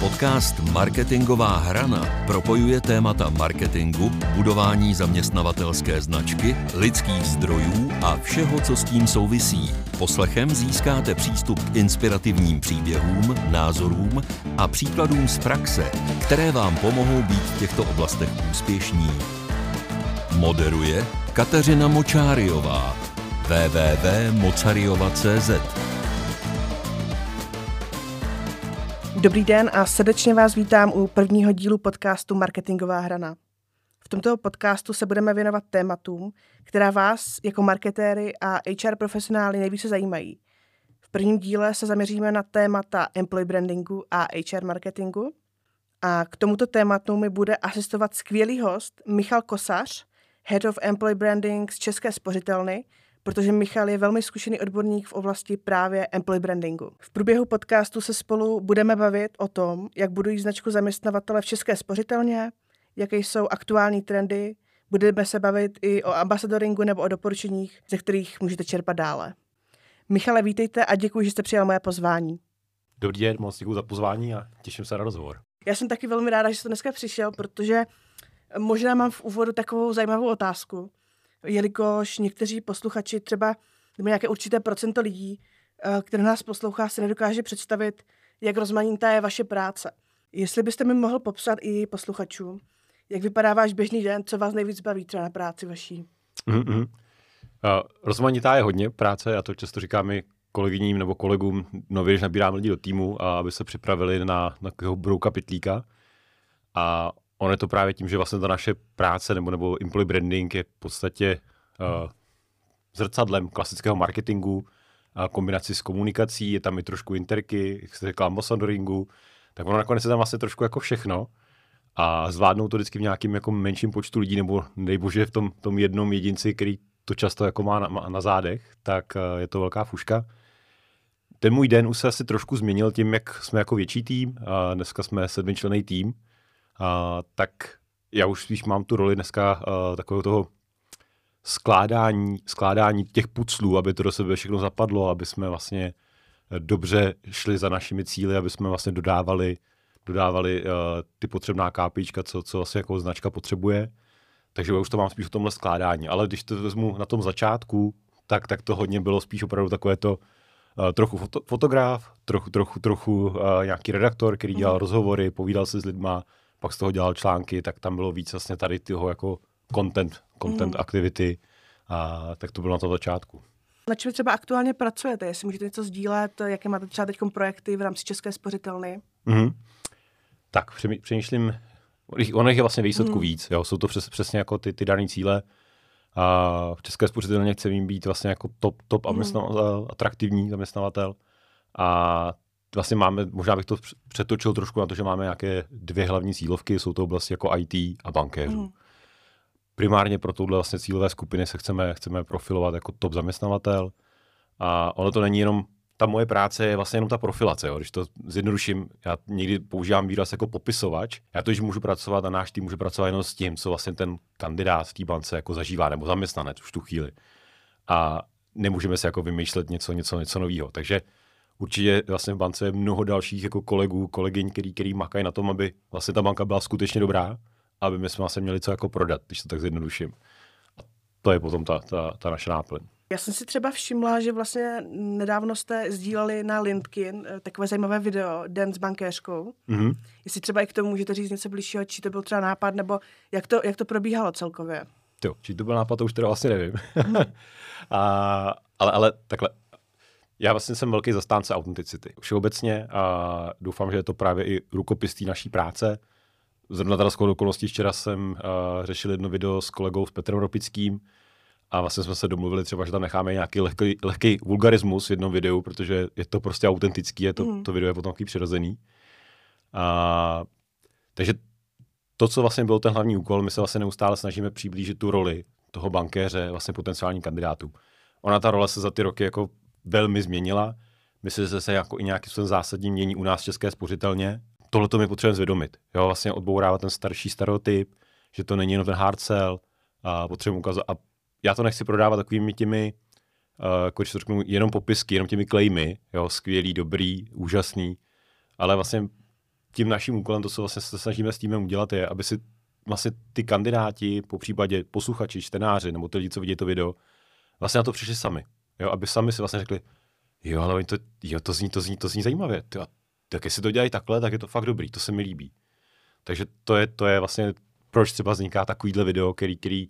Podcast Marketingová hrana propojuje témata marketingu, budování zaměstnavatelské značky, lidských zdrojů a všeho, co s tím souvisí. Poslechem získáte přístup k inspirativním příběhům, názorům a příkladům z praxe, které vám pomohou být v těchto oblastech úspěšní. Moderuje Kateřina Močáriová www.mocariova.cz Dobrý den a srdečně vás vítám u prvního dílu podcastu Marketingová hrana. V tomto podcastu se budeme věnovat tématům, která vás jako marketéry a HR profesionály nejvíce zajímají. V prvním díle se zaměříme na témata employee brandingu a HR marketingu. A k tomuto tématu mi bude asistovat skvělý host Michal Kosař, Head of Employee Branding z České spořitelny, protože Michal je velmi zkušený odborník v oblasti právě employee brandingu. V průběhu podcastu se spolu budeme bavit o tom, jak budují značku zaměstnavatele v České spořitelně, jaké jsou aktuální trendy, budeme se bavit i o ambasadoringu nebo o doporučeních, ze kterých můžete čerpat dále. Michale, vítejte a děkuji, že jste přijal moje pozvání. Dobrý den, moc děkuji za pozvání a těším se na rozhovor. Já jsem taky velmi ráda, že jste dneska přišel, protože možná mám v úvodu takovou zajímavou otázku jelikož někteří posluchači třeba nějaké určité procento lidí, eh, které nás poslouchá, se nedokáže představit, jak rozmanitá je vaše práce. Jestli byste mi mohl popsat i posluchačům, jak vypadá váš běžný den, co vás nejvíc baví třeba na práci vaší? Mm-hmm. Uh, rozmanitá je hodně práce, já to často říkám i kolegyním nebo kolegům nově, když nabírám lidi do týmu, aby se připravili na, na takového brouka pitlíka. A ono je to právě tím, že vlastně ta naše práce nebo, nebo employee branding je v podstatě uh, zrcadlem klasického marketingu, a kombinaci s komunikací, je tam i trošku interky, jak jste řekl, ambasadoringu, tak ono nakonec je tam vlastně trošku jako všechno a zvládnou to vždycky v nějakém jako menším počtu lidí, nebo nejbože v tom, tom jednom jedinci, který to často jako má na, na zádech, tak uh, je to velká fuška. Ten můj den už se asi trošku změnil tím, jak jsme jako větší tým. A dneska jsme sedmičlený tým, tak já už spíš mám tu roli dneska takového toho skládání, skládání těch puclů, aby to do sebe všechno zapadlo, aby jsme vlastně dobře šli za našimi cíly, aby jsme vlastně dodávali, dodávali uh, ty potřebná kápička, co, co vlastně jako značka potřebuje. Takže už to mám spíš o tomhle skládání. Ale když to vezmu na tom začátku, tak, tak to hodně bylo spíš opravdu takové to uh, trochu foto, fotograf, trochu, trochu, trochu uh, nějaký redaktor, který dělal mm. rozhovory, povídal se s lidma, pak z toho dělal články, tak tam bylo víc vlastně tady toho jako content, content mm. activity a tak to bylo na tom začátku. Na čem třeba aktuálně pracujete? Jestli můžete něco sdílet, jaké máte třeba teď projekty v rámci České spořitelny? Mm-hmm. Tak přemýšlím, ono je vlastně výsledku mm. víc, jo? jsou to přes, přesně jako ty, ty dané cíle. A v České spořitelně chceme být vlastně jako top, top mm. atraktivní zaměstnavatel. A vlastně máme, možná bych to přetočil trošku na to, že máme nějaké dvě hlavní cílovky, jsou to oblasti jako IT a bankéřů. Mm. Primárně pro touhle vlastně cílové skupiny se chceme, chceme profilovat jako top zaměstnavatel a ono to není jenom, ta moje práce je vlastně jenom ta profilace, jo. když to zjednoduším, já někdy používám výraz jako popisovač, já to, že můžu pracovat a náš tým může pracovat jenom s tím, co vlastně ten kandidát v té bance jako zažívá, nebo zaměstnanec už tu chvíli. A nemůžeme si jako vymýšlet něco, něco, něco nového. Takže určitě vlastně v bance je mnoho dalších jako kolegů, kolegyň, který, který makají na tom, aby vlastně ta banka byla skutečně dobrá, aby my jsme vlastně měli co jako prodat, když to tak zjednoduším. A to je potom ta, ta, ta naše náplň. Já jsem si třeba všimla, že vlastně nedávno jste sdíleli na LinkedIn eh, takové zajímavé video Den s bankéřkou. Mm-hmm. Jestli třeba i k tomu můžete říct něco blížšího, či to byl třeba nápad, nebo jak to, jak to probíhalo celkově? Jo, či to byl nápad, to už teda vlastně nevím. a, ale, ale takhle, já vlastně jsem velký zastánce autenticity. Všeobecně a doufám, že je to právě i rukopis té naší práce. Zrovna teda skoro okolností včera jsem uh, řešil jedno video s kolegou s Petrem Ropickým a vlastně jsme se domluvili třeba, že tam necháme nějaký lehký, lehký vulgarismus v jednom videu, protože je to prostě autentický, je to, mm. to video je potom takový přirozený. A, takže to, co vlastně byl ten hlavní úkol, my se vlastně neustále snažíme přiblížit tu roli toho bankéře vlastně potenciálním kandidátům. Ona ta role se za ty roky jako velmi změnila. Myslím, že se jako i nějaký způsobem zásadní mění u nás v České spořitelně. Tohle to my potřebujeme zvědomit. Jo, vlastně odbourávat ten starší stereotyp, že to není jenom ten hard sell a potřebujeme ukazovat. A já to nechci prodávat takovými těmi, uh, jako když to řeknu, jenom popisky, jenom těmi klejmy, jo, skvělý, dobrý, úžasný, ale vlastně tím naším úkolem, to, co vlastně se snažíme s týmem udělat, je, aby si vlastně ty kandidáti, po případě posluchači, čtenáři, nebo ty lidi, co vidí to video, vlastně na to přišli sami. Jo, aby sami si vlastně řekli, jo, ale to, jo, to, zní, to, zní, to zní zajímavě. Tyjo, tak jestli to dělají takhle, tak je to fakt dobrý, to se mi líbí. Takže to je, to je vlastně, proč třeba vzniká takovýhle video, který, který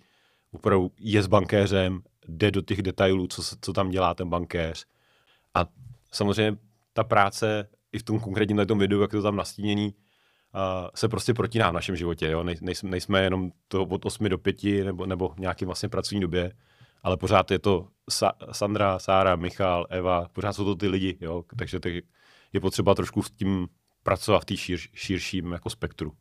opravdu je s bankéřem, jde do těch detailů, co, co tam dělá ten bankéř. A samozřejmě ta práce i v tom konkrétním tom videu, jak je to tam nastíněný, uh, se prostě protíná v našem životě. Jo? Nej, nejsme, nejsme jenom to od 8 do 5 nebo, nebo nějakým vlastně pracovní době, ale pořád je to Sa- Sandra, Sára, Michal, Eva, pořád jsou to ty lidi, jo? takže ty, je potřeba trošku s tím pracovat v té šíř, širším jako spektru.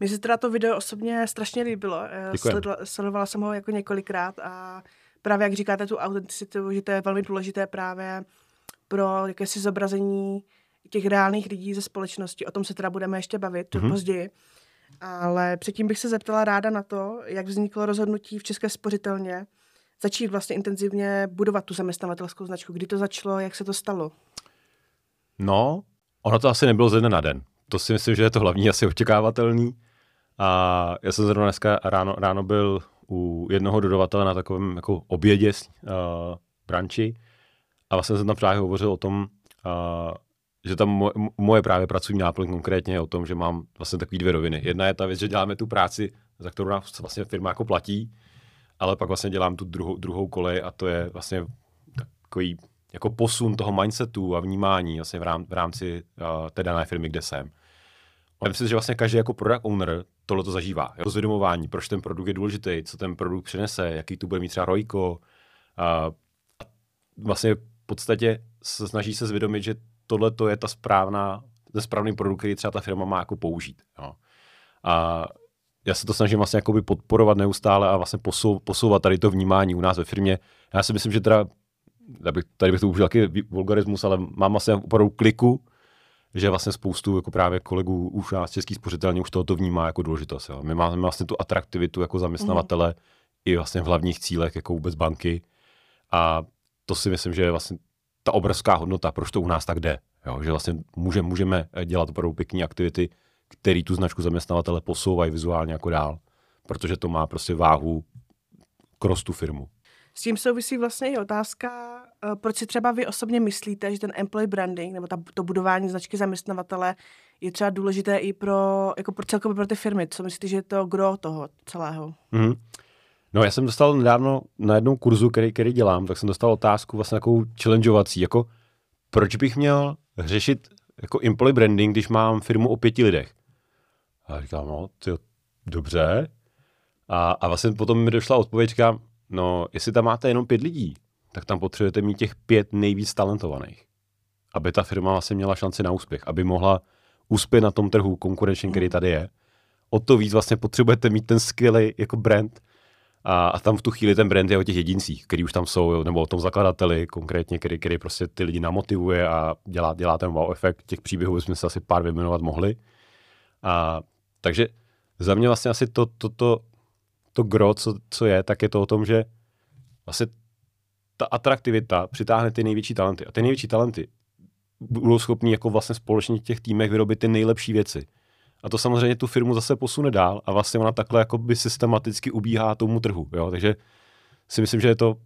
Mně se teda to video osobně strašně líbilo. Sledovala, sledovala jsem ho jako několikrát a právě jak říkáte tu autenticitu, že to je velmi důležité právě pro jakési zobrazení těch reálných lidí ze společnosti. O tom se teda budeme ještě bavit mm-hmm. později. Ale předtím bych se zeptala ráda na to, jak vzniklo rozhodnutí v České spořitelně začít vlastně intenzivně budovat tu zaměstnavatelskou značku. Kdy to začalo, jak se to stalo? No, ono to asi nebylo ze dne na den. To si myslím, že je to hlavní asi očekávatelný. A já jsem zrovna dneska ráno, ráno byl u jednoho dodavatele na takovém jako obědě uh, branči a vlastně jsem tam právě hovořil o tom, uh, že tam moje, moje právě pracovní náplň konkrétně je o tom, že mám vlastně takové dvě roviny. Jedna je ta věc, že děláme tu práci, za kterou nás vlastně firma jako platí, ale pak vlastně dělám tu druhou, druhou kolej a to je vlastně takový jako posun toho mindsetu a vnímání vlastně v, rám, v rámci uh, té dané firmy, kde jsem. A myslím, že vlastně každý jako product owner tohle to zažívá. Rozvědomování, proč ten produkt je důležitý, co ten produkt přinese, jaký tu bude mít třeba rojko. A vlastně v podstatě se snaží se zvědomit, že tohle to je ta správná, ten správný produkt, který třeba ta firma má jako použít. Jo? A já se to snažím vlastně jakoby podporovat neustále a vlastně posou, posouvat tady to vnímání u nás ve firmě. Já si myslím, že teda, tady bych, tady bych to užil taky vulgarismus, ale mám vlastně opravdu kliku, že vlastně spoustu jako právě kolegů už z český spořitelně už tohoto vnímá jako důležitost. Jo. My máme vlastně tu atraktivitu jako zaměstnavatele mm. i vlastně v hlavních cílech jako vůbec banky a to si myslím, že je vlastně ta obrovská hodnota, proč to u nás tak jde. Jo, že vlastně může, můžeme dělat opravdu pěkné aktivity, které tu značku zaměstnavatele posouvají vizuálně jako dál, protože to má prostě váhu k tu firmu. S tím souvisí vlastně i otázka, eh, proč si třeba vy osobně myslíte, že ten employee branding nebo ta, to budování značky zaměstnavatele je třeba důležité i pro, jako pro celkově pro ty firmy. Co myslíte, že je to gro toho celého? Mm-hmm. No já jsem dostal nedávno na jednom kurzu, který, který dělám, tak jsem dostal otázku vlastně takovou challengeovací, jako proč bych měl řešit jako employee branding, když mám firmu o pěti lidech. A říkám, no, tyjo, dobře. A, a vlastně potom mi došla odpověď, říkám, no, jestli tam máte jenom pět lidí, tak tam potřebujete mít těch pět nejvíc talentovaných. Aby ta firma vlastně měla šanci na úspěch, aby mohla uspět na tom trhu konkurenčním, který tady je. O to víc vlastně potřebujete mít ten skvělý jako brand, a, a tam v tu chvíli ten brand je o těch jedincích, který už tam jsou, nebo o tom zakladateli konkrétně, který, který prostě ty lidi namotivuje a dělá, dělá ten wow efekt. Těch příběhů bychom se asi pár vyjmenovat mohli. A, takže za mě vlastně asi to, to, to, to gro, co, co je, tak je to o tom, že vlastně ta atraktivita přitáhne ty největší talenty. A ty největší talenty budou schopni jako vlastně společně v těch týmech vyrobit ty nejlepší věci. A to samozřejmě tu firmu zase posune dál a vlastně ona takhle jako by systematicky ubíhá tomu trhu. Jo? Takže si myslím, že je to,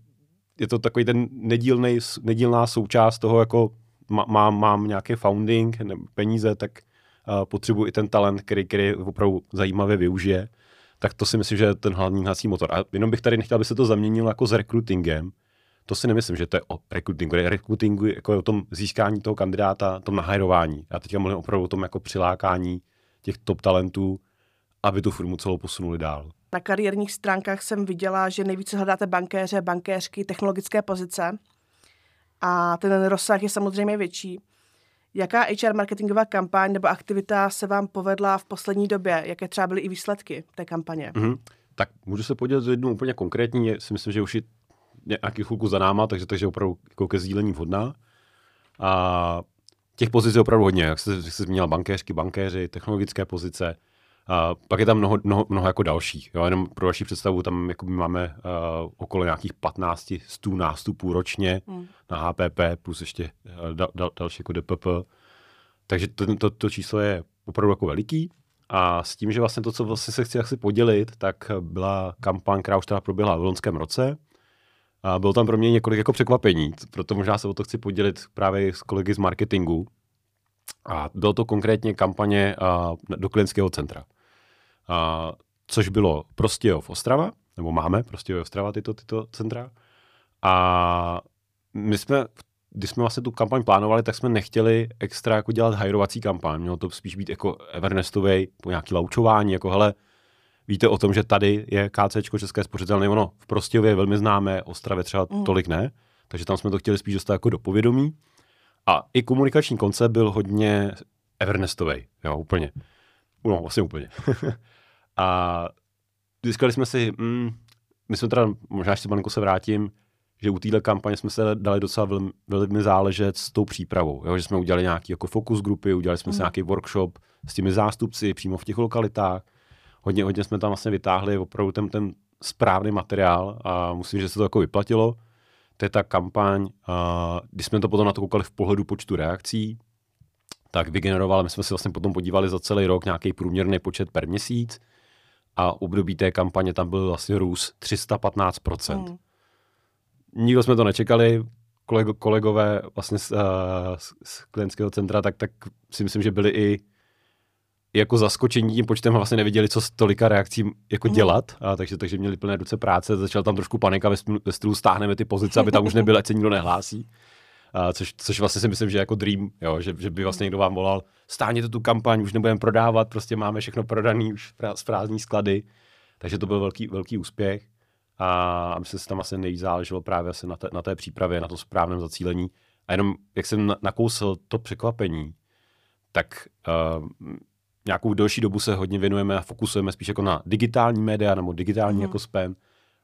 je to takový ten nedílnej, nedílná součást toho, jako mám, mám nějaký founding, peníze, tak potřebuji i ten talent, který, který opravdu zajímavě využije. Tak to si myslím, že je ten hlavní hnací motor. A jenom bych tady nechtěl, aby se to zaměnilo jako s recruitingem. To si nemyslím, že to je o recruitingu. Recruitingu jako o tom získání toho kandidáta, tom nahajrování. Já teďka mluvím opravdu o tom jako přilákání těch top talentů, aby tu firmu celou posunuli dál. Na kariérních stránkách jsem viděla, že nejvíce hledáte bankéře, bankéřky, technologické pozice a ten rozsah je samozřejmě větší. Jaká HR marketingová kampaň nebo aktivita se vám povedla v poslední době? Jaké třeba byly i výsledky té kampaně? Mm-hmm. Tak můžu se podívat jednu úplně konkrétní, si myslím, že už je nějaký chvilku za náma, takže, takže opravdu jako ke sdílení vhodná. A těch pozic je opravdu hodně, jak jste, jste zmínila, bankéřky, bankéři, technologické pozice. A pak je tam mnoho, mnoho, mnoho jako dalších. Jo? Jenom pro vaši představu, tam jako máme uh, okolo nějakých 15 stů nástupů ročně hmm. na HPP, plus ještě uh, dal, dal, další jako DPP. Takže to, to, to číslo je opravdu jako veliký. A s tím, že vlastně to, co vlastně se chci asi podělit, tak byla kampaň, která už teda proběhla v loňském roce. A bylo tam pro mě několik jako překvapení, proto možná se o to chci podělit právě s kolegy z marketingu. A bylo to konkrétně kampaně do klientského centra. A, což bylo Prostějov Ostrava, nebo máme Prostějov Ostrava tyto, tyto centra. A my jsme, když jsme vlastně tu kampaň plánovali, tak jsme nechtěli extra jako dělat hajrovací kampaň. Mělo to spíš být jako Evernestovej, po nějaký laučování, jako hele, víte o tom, že tady je KC České spořitelné, ono v Prostějově je velmi známé, Ostravě třeba mm. tolik ne, takže tam jsme to chtěli spíš dostat jako do povědomí. A i komunikační koncept byl hodně Evernestovej, jo, úplně. No, vlastně úplně. a získali jsme si, mm, my jsme teda, možná ještě malinko se vrátím, že u téhle kampaně jsme se dali docela velmi, velmi záležet s tou přípravou, jo? že jsme udělali nějaký jako fokus grupy, udělali jsme mm. si nějaký workshop s těmi zástupci přímo v těch lokalitách. Hodně, hodně jsme tam vlastně vytáhli opravdu ten, ten správný materiál a musím, že se to jako vyplatilo. To je ta kampaň, a když jsme to potom na to koukali v pohledu počtu reakcí, tak vygeneroval, my jsme si vlastně potom podívali za celý rok nějaký průměrný počet per měsíc a období té kampaně tam byl vlastně růst 315%. Mm. Nikdo jsme to nečekali, kolego, kolegové vlastně z, uh, z klientského centra, tak, tak si myslím, že byli i jako zaskočení tím počtem a vlastně neviděli, co z tolika reakcí jako mhm. dělat, a takže, takže měli plné ruce práce, začal tam trošku panika ve, ve stylu stáhneme ty pozice, aby tam už nebyl, ať se nikdo nehlásí. A což, což vlastně si myslím, že jako dream, jo, že, že by vlastně někdo vám volal, stáhněte tu kampaň, už nebudeme prodávat, prostě máme všechno prodaný, už z prázdní sklady. Takže to byl velký, velký úspěch. A myslím, že se tam asi nejvíc záleželo právě asi na té, na té přípravě, na to správném zacílení. A jenom, jak jsem nakousl to překvapení, tak uh, nějakou delší dobu se hodně věnujeme a fokusujeme spíš jako na digitální média nebo digitální mm. jako spam.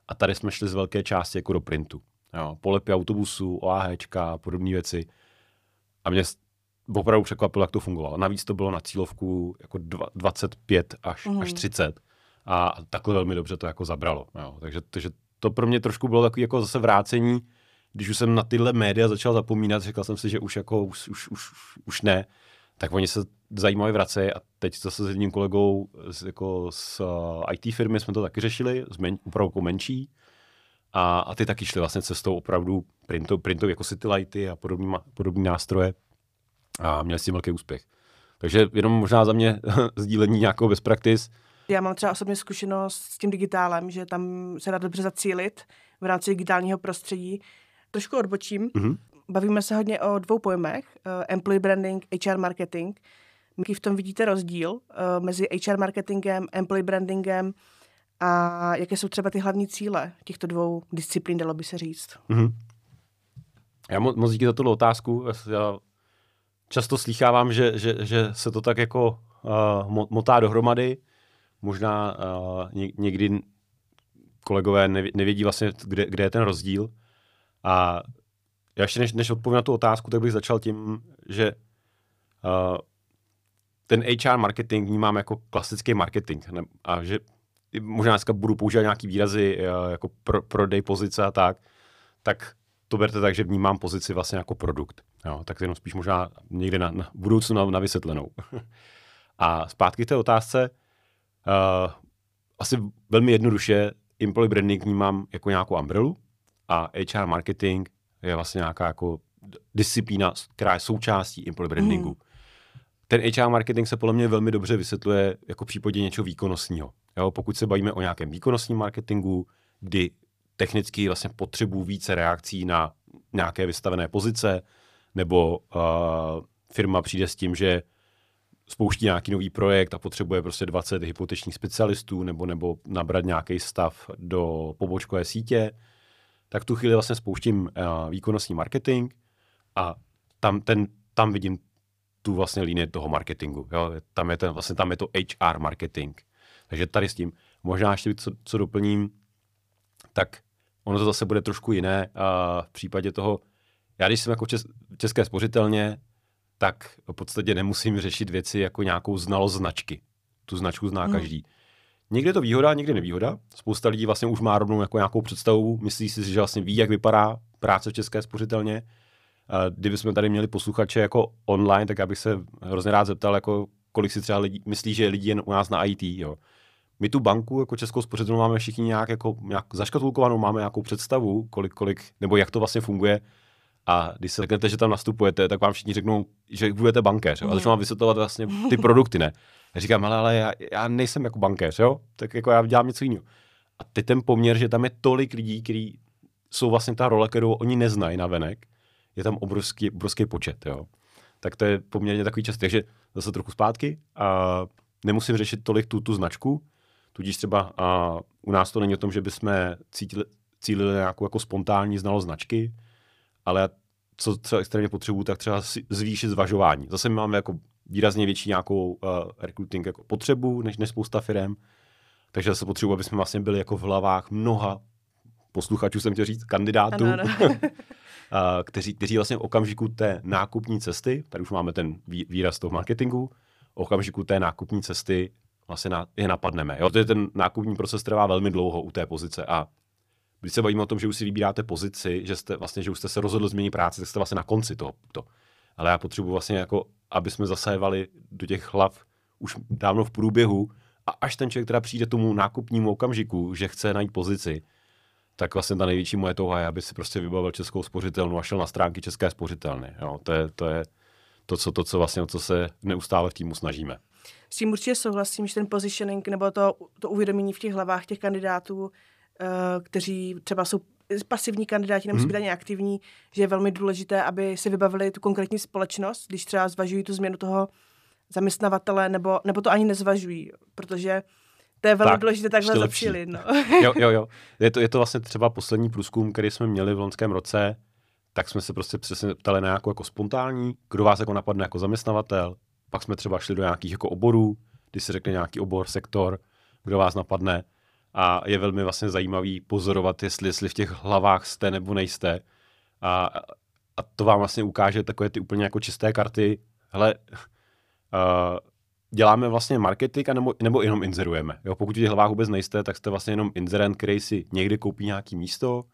A tady jsme šli z velké části jako do printu. Jo, polepy autobusů, OAHčka a podobné věci. A mě opravdu překvapilo, jak to fungovalo. Navíc to bylo na cílovku jako 25 až, mm. až 30 a takhle velmi dobře to jako zabralo. Jo. Takže, takže to pro mě trošku bylo takový jako zase vrácení, když už jsem na tyhle média začal zapomínat, říkal jsem si, že už jako už, už, už, už ne, tak oni se zajímavě vracejí a teď zase s jedním kolegou z, jako z uh, IT firmy jsme to taky řešili, s men, opravdu jako menší a, a ty taky šli vlastně cestou opravdu printo, printov jako Citylighty a podobný, podobný nástroje a měli s tím velký úspěch. Takže jenom možná za mě sdílení nějakou best practice. Já mám třeba osobně zkušenost s tím digitálem, že tam se dá dobře zacílit v rámci digitálního prostředí. Trošku odbočím. Mm-hmm. Bavíme se hodně o dvou pojmech, uh, employee branding, HR marketing. Jaký v tom vidíte rozdíl uh, mezi HR marketingem, employee brandingem a jaké jsou třeba ty hlavní cíle těchto dvou disciplín, dalo by se říct? Mm-hmm. Já mo- moc díky za tuto otázku. Já často slýchávám, že, že, že se to tak jako uh, motá dohromady. Možná uh, někdy kolegové nevědí vlastně, kde, kde je ten rozdíl. A já ještě než, než odpovím na tu otázku, tak bych začal tím, že uh, ten HR marketing vnímám jako klasický marketing a že možná dneska budu používat nějaký výrazy uh, jako pro, prodej pozice a tak, tak to berte tak, že vnímám pozici vlastně jako produkt. Jo, tak jenom spíš možná někde na, na budoucnu na, na vysvětlenou. a zpátky k té otázce, uh, asi velmi jednoduše employee branding vnímám jako nějakou umbrelu a HR marketing je vlastně nějaká jako disciplína, která je součástí employee brandingu. Mm. Ten HR marketing se podle mě velmi dobře vysvětluje jako v případě něčeho výkonnostního. Jo, pokud se bavíme o nějakém výkonnostním marketingu, kdy technicky vlastně potřebují více reakcí na nějaké vystavené pozice, nebo uh, firma přijde s tím, že spouští nějaký nový projekt a potřebuje prostě 20 hypotečních specialistů nebo, nebo nabrat nějaký stav do pobočkové sítě, tak tu chvíli vlastně spouštím uh, výkonnostní marketing a tam, ten, tam vidím tu vlastně linii toho marketingu. Jo? Tam, je ten, vlastně tam je to HR marketing. Takže tady s tím. Možná ještě co, co doplním, tak ono to zase bude trošku jiné uh, v případě toho, já když jsem jako čes, české spořitelně, tak v podstatě nemusím řešit věci jako nějakou znalost značky. Tu značku zná hmm. každý. Někdy je to výhoda, někdy nevýhoda. Spousta lidí vlastně už má rovnou jako nějakou představu, myslí si, že vlastně ví, jak vypadá práce v České spořitelně. Kdyby jsme tady měli posluchače jako online, tak já bych se hrozně rád zeptal, jako kolik si třeba lidí, myslí, že lidi jen u nás na IT, jo. My tu banku jako Českou spořitelnu máme všichni nějak, jako, nějak zaškatulkovanou, máme nějakou představu, kolik, kolik, nebo jak to vlastně funguje. A když se řeknete, že tam nastupujete, tak vám všichni řeknou, že budete bankéř. Jo? A začnou vám vysvětlovat vlastně ty produkty, ne? Já říkám, ale, ale já, já, nejsem jako bankéř, jo? Tak jako já dělám něco jiného. A teď ten poměr, že tam je tolik lidí, kteří jsou vlastně ta role, kterou oni neznají na venek, je tam obrovský, obrovský počet, jo. Tak to je poměrně takový čas. Takže zase trochu zpátky a nemusím řešit tolik tu, tu značku, tudíž třeba a u nás to není o tom, že bychom cítili, cílili nějakou jako spontánní znalost značky, ale co třeba extrémně potřebuju, tak třeba zvýšit zvažování. Zase my máme jako výrazně větší nějakou uh, recruiting jako potřebu než, než spousta firm, takže zase potřebuji, aby jsme vlastně byli jako v hlavách mnoha posluchačů, jsem chtěl říct, kandidátů, ano, ano. kteří, kteří vlastně v okamžiku té nákupní cesty, tady už máme ten výraz toho marketingu, v okamžiku té nákupní cesty vlastně na, je napadneme. Jo? To je ten nákupní proces trvá velmi dlouho u té pozice a když se bavíme o tom, že už si vybíráte pozici, že jste vlastně, že už jste se rozhodli změnit práci, tak jste vlastně na konci toho. To. Ale já potřebuji vlastně jako, aby jsme zasévali do těch hlav už dávno v průběhu a až ten člověk teda přijde tomu nákupnímu okamžiku, že chce najít pozici, tak vlastně ta největší moje touha je, aby si prostě vybavil českou spořitelnu a šel na stránky české spořitelny. Jo, to je, to je to, co, to, co vlastně, co se neustále v týmu snažíme. S tím určitě souhlasím, že ten positioning nebo to, to uvědomění v těch hlavách těch kandidátů, uh, kteří třeba jsou pasivní kandidáti, nemusí být ani aktivní, že je velmi důležité, aby si vybavili tu konkrétní společnost, když třeba zvažují tu změnu toho zaměstnavatele, nebo, nebo to ani nezvažují, protože to je velmi tak, důležité takhle zacílit. No. jo, jo, jo. Je to, je to vlastně třeba poslední průzkum, který jsme měli v loňském roce, tak jsme se prostě přesně ptali na nějakou jako spontánní, kdo vás jako napadne jako zaměstnavatel, pak jsme třeba šli do nějakých jako oborů, když se řekne nějaký obor, sektor, kdo vás napadne. A je velmi vlastně zajímavý pozorovat, jestli, jestli v těch hlavách jste nebo nejste. A, a to vám vlastně ukáže takové ty úplně jako čisté karty. Hele, uh, děláme vlastně marketing a nebo, nebo jenom inzerujeme. Jo? Pokud v těch hlavách vůbec nejste, tak jste vlastně jenom inzerent, který si někdy koupí nějaký místo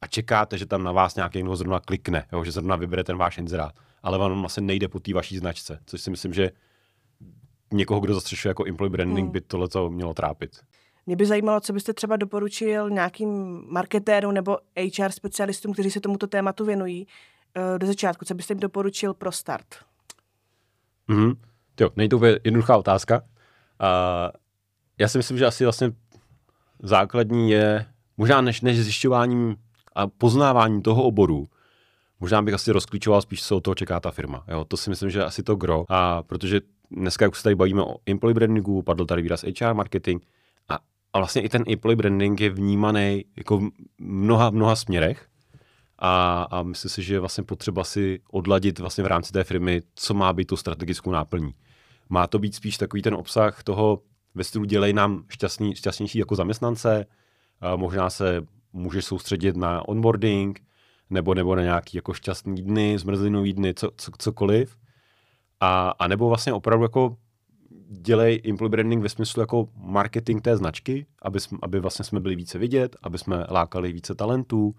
a čekáte, že tam na vás nějaký někdo zrovna klikne, jo? že zrovna vybere ten váš inzerát. Ale on vlastně nejde po té vaší značce, což si myslím, že někoho, kdo zastřešuje jako employee branding, hmm. by tohle mělo trápit. Mě by zajímalo, co byste třeba doporučil nějakým marketérům nebo HR specialistům, kteří se tomuto tématu věnují eh, do začátku. Co byste jim doporučil pro start? Mm-hmm. Jo, není to úplně jednoduchá otázka. Uh, já si myslím, že asi vlastně základní je, možná než, než zjišťováním a poznáváním toho oboru, možná bych asi rozklíčoval spíš, co od toho čeká ta firma. Jo, to si myslím, že asi to gro. A protože dneska, jak se tady bavíme o employee brandingu, padl tady výraz HR marketing, a, a vlastně i ten employee branding je vnímaný jako v mnoha, mnoha směrech. A, a myslím si, že je vlastně potřeba si odladit vlastně v rámci té firmy, co má být tu strategickou náplní. Má to být spíš takový ten obsah toho ve stylu dělej nám šťastný, šťastnější jako zaměstnance, a možná se můžeš soustředit na onboarding, nebo, nebo na nějaký jako šťastný dny, zmrzlinový dny, co, co, cokoliv. A, a nebo vlastně opravdu jako dělej employee branding ve smyslu jako marketing té značky, aby, jsme, aby vlastně jsme byli více vidět, aby jsme lákali více talentů.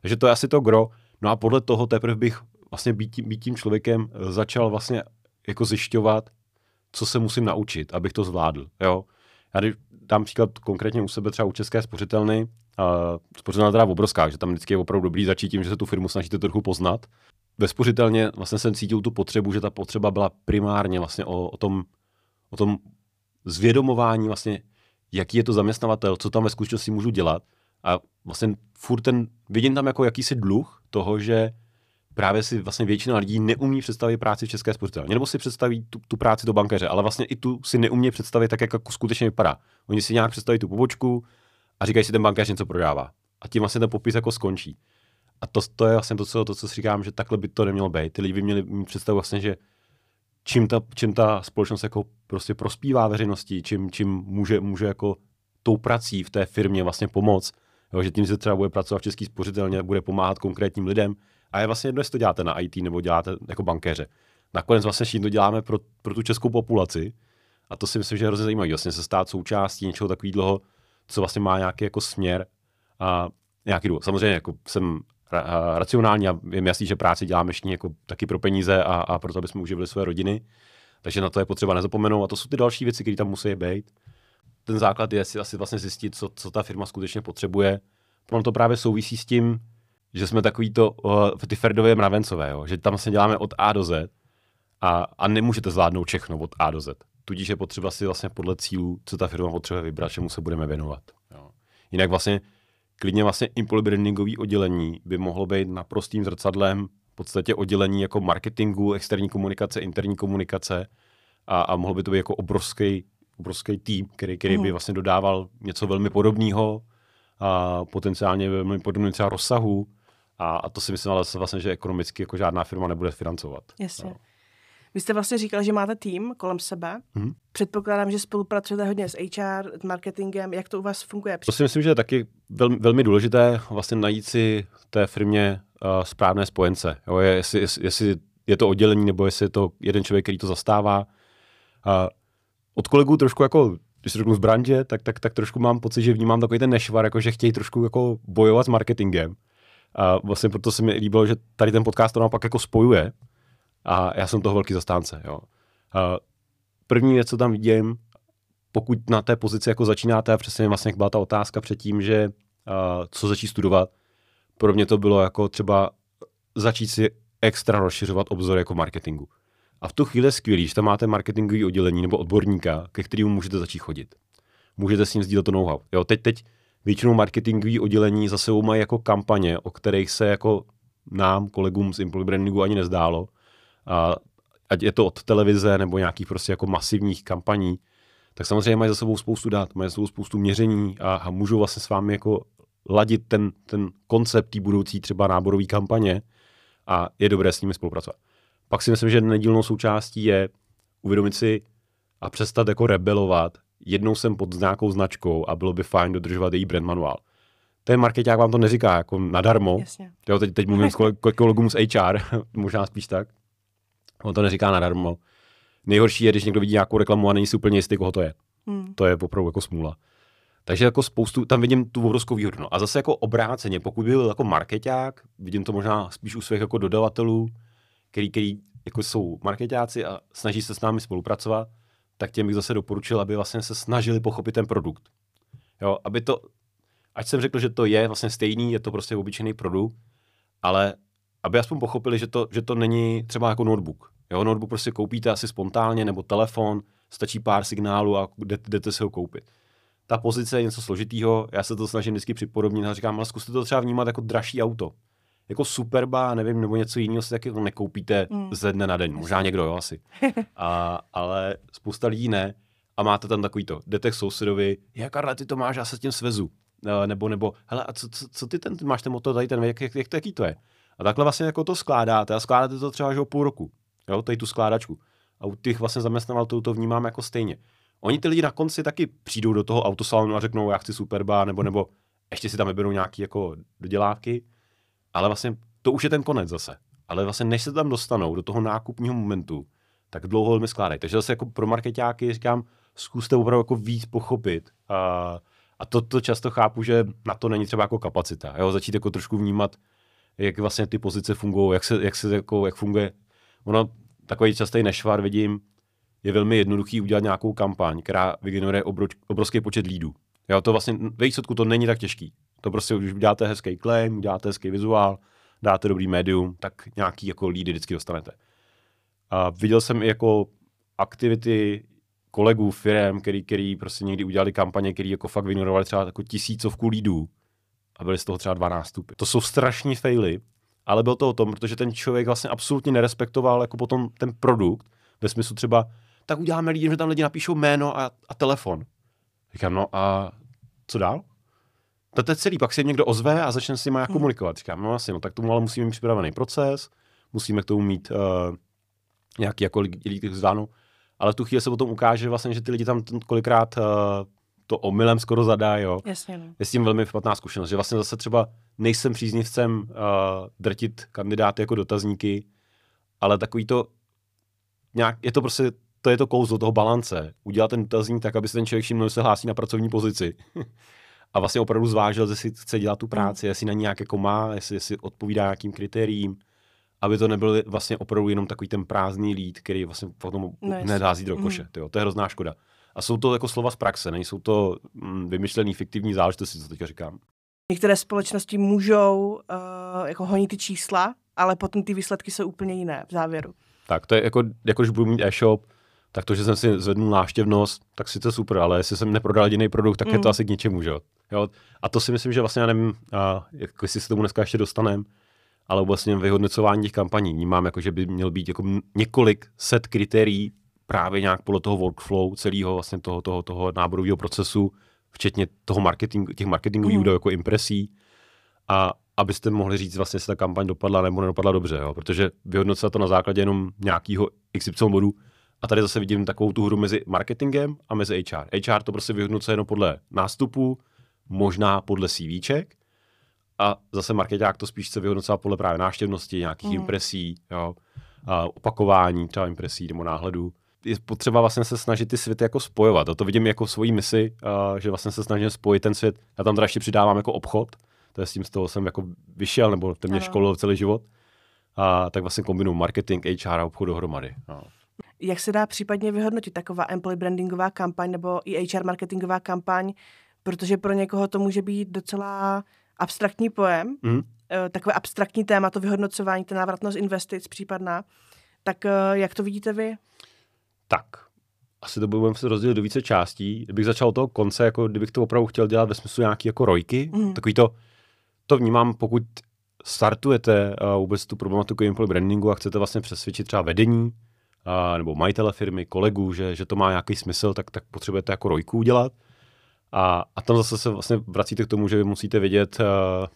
Takže to je asi to gro. No a podle toho teprve bych vlastně být tím, být tím člověkem začal vlastně jako zjišťovat, co se musím naučit, abych to zvládl. Jo? Já dám příklad konkrétně u sebe třeba u České spořitelny, Uh, spořitelna teda obrovská, že tam vždycky je opravdu dobrý začít tím, že se tu firmu snažíte trochu poznat. Ve spořitelně vlastně jsem cítil tu potřebu, že ta potřeba byla primárně vlastně o, o tom, o tom zvědomování vlastně, jaký je to zaměstnavatel, co tam ve skutečnosti můžu dělat. A vlastně furt ten, vidím tam jako jakýsi dluh toho, že právě si vlastně většina lidí neumí představit práci v České spořitelně. Nebo si představí tu, tu práci do bankéře, ale vlastně i tu si neumí představit tak, jak jako skutečně vypadá. Oni si nějak představí tu pobočku a říkají si, ten bankéř něco prodává. A tím vlastně ten popis jako skončí. A to, to je vlastně to co, to, co si říkám, že takhle by to nemělo být. Ty lidi by měli mít představu vlastně, že čím ta, čím ta společnost jako prostě prospívá veřejnosti, čím, čím může, může jako tou prací v té firmě vlastně pomoct, jo, že tím se třeba bude pracovat v český spořitelně, bude pomáhat konkrétním lidem, a je vlastně jedno, jestli to děláte na IT nebo děláte jako bankéře. Nakonec vlastně všichni to děláme pro, pro tu českou populaci a to si myslím, že je hrozně zajímavé. Vlastně se stát součástí něčeho takového, co vlastně má nějaký jako směr a nějaký důvod. Samozřejmě jako jsem ra- racionální a je mi jasný, že práci děláme všichni jako taky pro peníze a, a proto, aby jsme uživili své rodiny. Takže na to je potřeba nezapomenout a to jsou ty další věci, které tam musí být. Ten základ je si asi vlastně zjistit, co, co ta firma skutečně potřebuje. Pro to právě souvisí s tím, že jsme takový to, uh, ty Ferdové mravencové, jo? že tam se děláme od A do Z a, a nemůžete zvládnout všechno od A do Z. Tudíž je potřeba si vlastně podle cílů, co ta firma potřebuje vybrat, čemu se budeme věnovat. Jo? Jinak vlastně klidně vlastně employee brandingový oddělení by mohlo být naprostým zrcadlem v podstatě oddělení jako marketingu, externí komunikace, interní komunikace a, a mohlo by to být jako obrovský, obrovský tým, který, který by mhm. vlastně dodával něco velmi podobného a potenciálně velmi podobného třeba rozsahu a, a to si myslím ale vlastně, že ekonomicky jako žádná firma nebude financovat. Jasně. No. Vy jste vlastně říkal, že máte tým kolem sebe. Mm-hmm. Předpokládám, že spolupracujete hodně s HR, s marketingem. Jak to u vás funguje? To si myslím, že je taky velmi, velmi důležité vlastně najít si té firmě uh, správné spojence. Jo, je, jestli, jestli je to oddělení, nebo jestli je to jeden člověk, který to zastává. Uh, od kolegů trošku jako když se řeknu z branže, tak, tak, tak trošku mám pocit, že vnímám takový ten nešvar, jako že chtějí trošku jako bojovat s marketingem. A vlastně proto se mi líbilo, že tady ten podcast to naopak jako spojuje, a já jsem toho velký zastánce. Jo. A první věc, co tam vidím, pokud na té pozici jako začínáte, a přesně vlastně jak byla ta otázka předtím, že uh, co začít studovat, pro mě to bylo jako třeba začít si extra rozšiřovat obzory jako marketingu. A v tu chvíli je skvělý, že tam máte marketingový oddělení nebo odborníka, ke kterému můžete začít chodit. Můžete s ním sdílet to know-how. Jo, teď, teď většinou marketingový oddělení zase mají jako kampaně, o kterých se jako nám, kolegům z Employee Brandingu ani nezdálo, a ať je to od televize nebo nějakých prostě jako masivních kampaní, tak samozřejmě mají za sebou spoustu dát, mají za sebou spoustu měření a, a můžou vlastně s vámi jako ladit ten, ten koncept té budoucí třeba náborové kampaně a je dobré s nimi spolupracovat. Pak si myslím, že nedílnou součástí je uvědomit si a přestat jako rebelovat. Jednou jsem pod nějakou značkou a bylo by fajn dodržovat její brand manuál. Ten marketák vám to neříká jako nadarmo. Jasně. Jo, teď, teď mluvím s kolegům z HR, možná spíš tak. On to neříká nadarmo. Nejhorší je, když někdo vidí nějakou reklamu a není si úplně jistý, koho to je. Hmm. To je opravdu jako smůla. Takže jako spoustu, tam vidím tu obrovskou výhodu. No. A zase jako obráceně, pokud by byl jako marketák, vidím to možná spíš u svých jako dodavatelů, který, který jako jsou marketáci a snaží se s námi spolupracovat, tak těm bych zase doporučil, aby vlastně se snažili pochopit ten produkt. Jo, aby to, ať jsem řekl, že to je vlastně stejný, je to prostě obyčejný produkt, ale aby aspoň pochopili, že to, že to není třeba jako notebook. Jo, notebook prostě koupíte asi spontánně, nebo telefon, stačí pár signálů a jdete si ho koupit. Ta pozice je něco složitýho, já se to snažím vždycky připodobnit a říkám, ale zkuste to třeba vnímat jako dražší auto. Jako Superba, nevím, nebo něco jiného si taky nekoupíte mm. ze dne na den. Možná někdo, jo, asi. A, ale spousta lidí ne. A máte tam takový to, jdete k sousedovi, jak Karle, ty to máš, já se s tím svezu. Nebo, nebo, hele, a co, co, co ty ten, máš ten motor tady ten, jak, jak, jak, jaký to je? A takhle vlastně jako to skládáte a skládáte to třeba až o půl roku. Jo, tady tu skládačku. A u těch vlastně zaměstnavatelů to vnímám jako stejně. Oni ty lidi na konci taky přijdou do toho autosalonu a řeknou, já chci superba, nebo, nebo ještě si tam vyberou nějaké jako dodělávky, ale vlastně to už je ten konec zase. Ale vlastně než se tam dostanou do toho nákupního momentu, tak dlouho velmi skládají. Takže zase jako pro marketáky říkám, zkuste opravdu jako víc pochopit. A, a to, to často chápu, že na to není třeba jako kapacita. Jo? Začít jako trošku vnímat, jak vlastně ty pozice fungují, jak se, jak se jako, jak funguje. Ono, takový častý nešvar vidím, je velmi jednoduchý udělat nějakou kampaň, která vygeneruje obroč, obrovský počet lídů. Jo, to vlastně ve výsledku to není tak těžký. To prostě, když uděláte hezký claim, uděláte hezký vizuál, dáte dobrý médium, tak nějaký jako lídy vždycky dostanete. A viděl jsem i jako aktivity kolegů, firm, který, který prostě někdy udělali kampaně, který jako fakt vygenerovali třeba jako tisícovku lídů a byly z toho třeba dva nástupy. To jsou strašní faily, ale bylo to o tom, protože ten člověk vlastně absolutně nerespektoval jako potom ten produkt, ve smyslu třeba, tak uděláme lidi, že tam lidi napíšou jméno a, a telefon. Říkám, no a co dál? To je celý, pak se někdo ozve a začne s nimi hmm. komunikovat. Říkám, no asi, no tak tomu ale musíme mít připravený proces, musíme k tomu mít uh, nějaký jako lidi zvánu, ale tu chvíli se potom ukáže vlastně, že ty lidi tam kolikrát uh, to omylem skoro zadá, jo. Jasně, no. Je s tím velmi špatná zkušenost, že vlastně zase třeba nejsem příznivcem uh, drtit kandidáty jako dotazníky, ale takový to nějak, je to prostě, to je to kouzlo toho balance. Udělat ten dotazník tak, aby se ten člověk všiml, že se hlásí na pracovní pozici. a vlastně opravdu zvážil, jestli chce dělat tu práci, mm. jestli na ní nějak jako má, jestli, jestli odpovídá nějakým kritériím. Aby to nebyl vlastně opravdu jenom takový ten prázdný lít, který vlastně potom No, hned hází do koše. Mhm. Tyjo, to je hrozná škoda. A jsou to jako slova z praxe, nejsou to mm, vymyšlený fiktivní záležitosti, co teďka říkám. Některé společnosti můžou uh, jako honit ty čísla, ale potom ty výsledky jsou úplně jiné v závěru. Tak to je jako, jako když budu mít e-shop, tak to, že jsem si zvednul návštěvnost, tak si to super, ale jestli jsem neprodal jediný produkt, tak mm. je to Mm. asi k ničemu, že jo? A to si myslím, že vlastně, já nevím, a, jak, jestli se tomu dneska ještě dostaneme, ale vlastně vyhodnocování těch kampaní vnímám, jako, že by měl být jako několik set kritérií právě nějak podle toho workflow celého vlastně toho, toho, toho náborového procesu, včetně toho marketing, těch marketingových Mhm. údajů jako impresí a abyste mohli říct vlastně, jestli ta kampaň dopadla nebo nedopadla dobře, jo? protože vyhodnocovat to na základě jenom nějakého XY bodu a tady zase vidím takovou tu hru mezi marketingem a mezi HR. HR to prostě vyhodnocuje jenom podle nástupu, možná podle CVček a zase marketák to spíš chce vyhodnocovat podle právě návštěvnosti, nějakých mm. impresí, jo? A opakování třeba impresí nebo náhledů. Je potřeba vlastně se snažit ty světy jako spojovat. A to vidím jako svoji misi, a že vlastně se snažím spojit ten svět. Já tam teda ještě přidávám jako obchod, to je s tím z toho jsem jako vyšel, nebo ten mě Ano. školil celý život. A tak vlastně kombinuju marketing, HR a obchod dohromady. No. Jak se dá případně vyhodnotit taková employee brandingová kampaň nebo i HR marketingová kampaň, protože pro někoho to může být docela abstraktní pojem, eh, takové abstraktní téma, to vyhodnocování, ta návratnost investic případná. Tak eh, jak to vidíte vy? Tak, asi to budeme se rozdělit do více částí. Kdybych začal od toho konce, jako kdybych to opravdu chtěl dělat ve smyslu nějaký jako rojky, mm. takový to, to vnímám, pokud startujete uh, vůbec tu problematiku employee brandingu a chcete vlastně přesvědčit třeba vedení uh, nebo majitele firmy, kolegů, že, že to má nějaký smysl, tak, tak potřebujete jako rojku udělat. A, a tam zase se vlastně vracíte k tomu, že vy musíte vědět, uh,